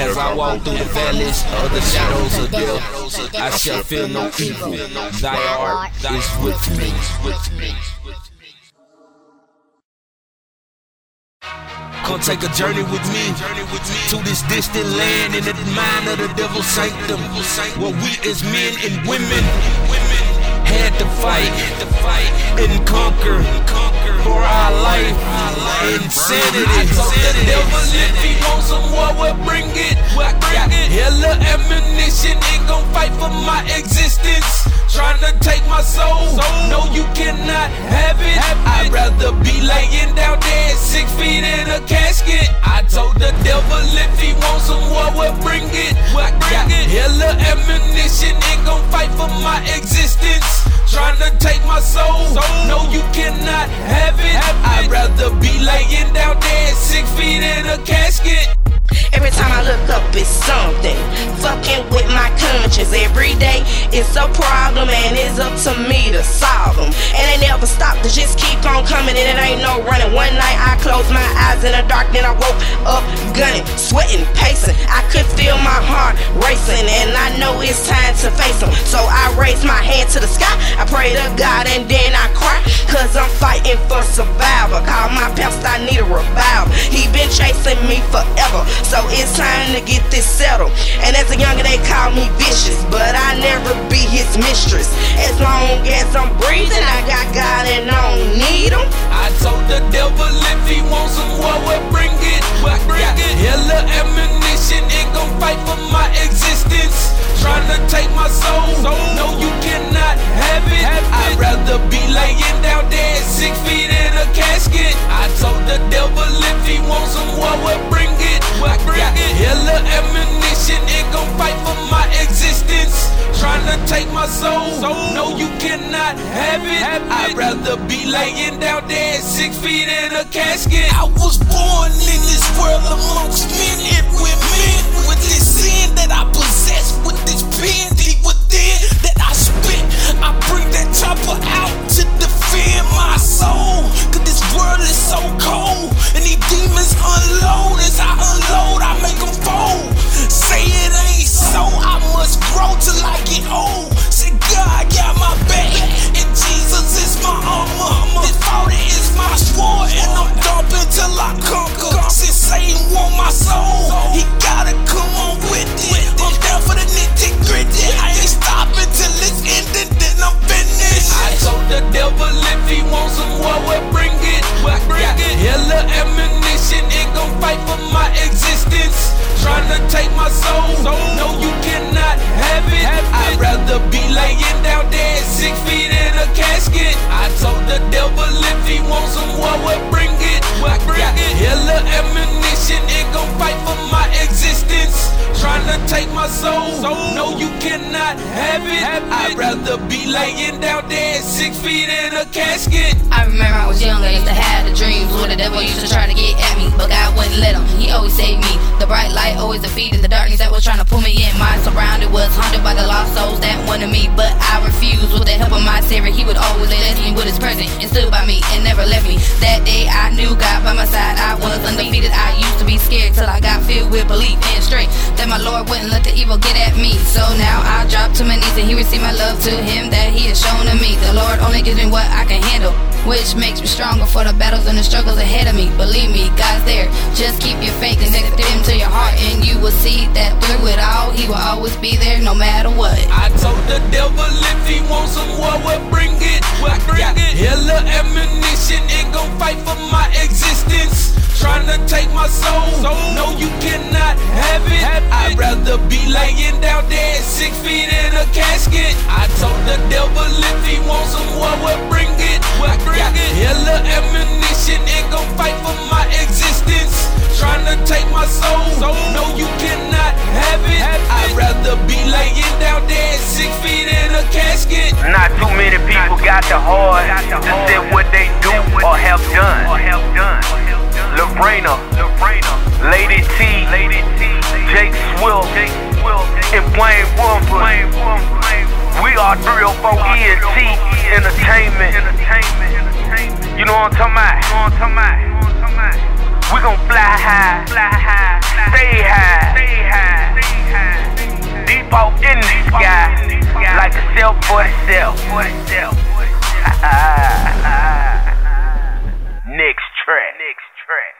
As I walk through the valleys of the shadows of death, I shall fear no evil. Thy art is with me. Come take a journey with me to this distant land in the mind of the devil's sanctum, where we as men and women had to fight and conquer for our life. Insanity. I told the devil if he wants Be laying down dead, six feet in a casket. I told the devil if he wants some war, we'll bring it. I got hella ammunition, ain't gon' fight for my existence. Trying to take my soul. No, you cannot have it. I'd rather be laying down dead, six feet in a casket. Every time I look up, it's something. Fucking with my conscience every day. It's a problem, and it's up to me to solve. And they just keep on coming, and it ain't no running. One night I closed my eyes in the dark, then I woke up gunning, sweating, pacing. I could feel my heart racing, and I know it's time to face them. So I raise my hand to the sky, I pray to God, and then I cry, cause I'm fighting for survival. Call my pastor, I need a revival. He been chasing me forever. So it's time to get this settled. And as a younger, they call me vicious, but I never be his mistress. As long as I'm breathing, I got need him. I told the devil if he wants some war, we'll bring it. I got hella ammunition, ain't gon' fight for my existence. Have. I'd rather be laying down dead, six feet in a casket. I was born in this world amongst men and women. Ammunition, ain't gon' fight for my existence. Trying to take my soul. No, you cannot have it. I'd rather be laying down dead, six feet in a casket. I told the devil if he wants some war, we'll bring it. I got hella ammunition, ain't gon' fight for my existence. Trying to take my soul. No, you cannot have it. I'd rather be laying down dead, six feet in a casket. I remember I was young, I used to have the dreams always defeated the darkness that was trying to pull me in. My surrounded was haunted by the lost souls that wanted me, but I refused. With the help of my Savior, He would always bless me with His presence and stood by me and never left me. That day I knew God by my side. I was undefeated. I used to be scared till I got filled with belief and strength that my Lord wouldn't let the evil get at me. So now I drop to my knees and He receive my love to Him that He has shown to me. The Lord only gives me what I can handle. Which makes me stronger for the battles and the struggles ahead of me. Believe me, God's there. Just keep your faith connected Him to your heart, and you will see that through it all, He will always be there no matter what. I told the devil if he wants some war, we'll bring it. I got it. hella ammunition, ain't gon' fight for my existence. Trying to take my soul. No, you cannot have it. I'd rather be laying down dead, six feet in a casket. I told the devil if he wants some war, we'll the heart to say what they do or have done. LaREINA, Lady T, Jake Swill, and Wayne Winford. We are 304 ENT Entertainment. You know what I'm talking about? We gon' fly high, stay high, off in the sky like a self for the Next track. Next track.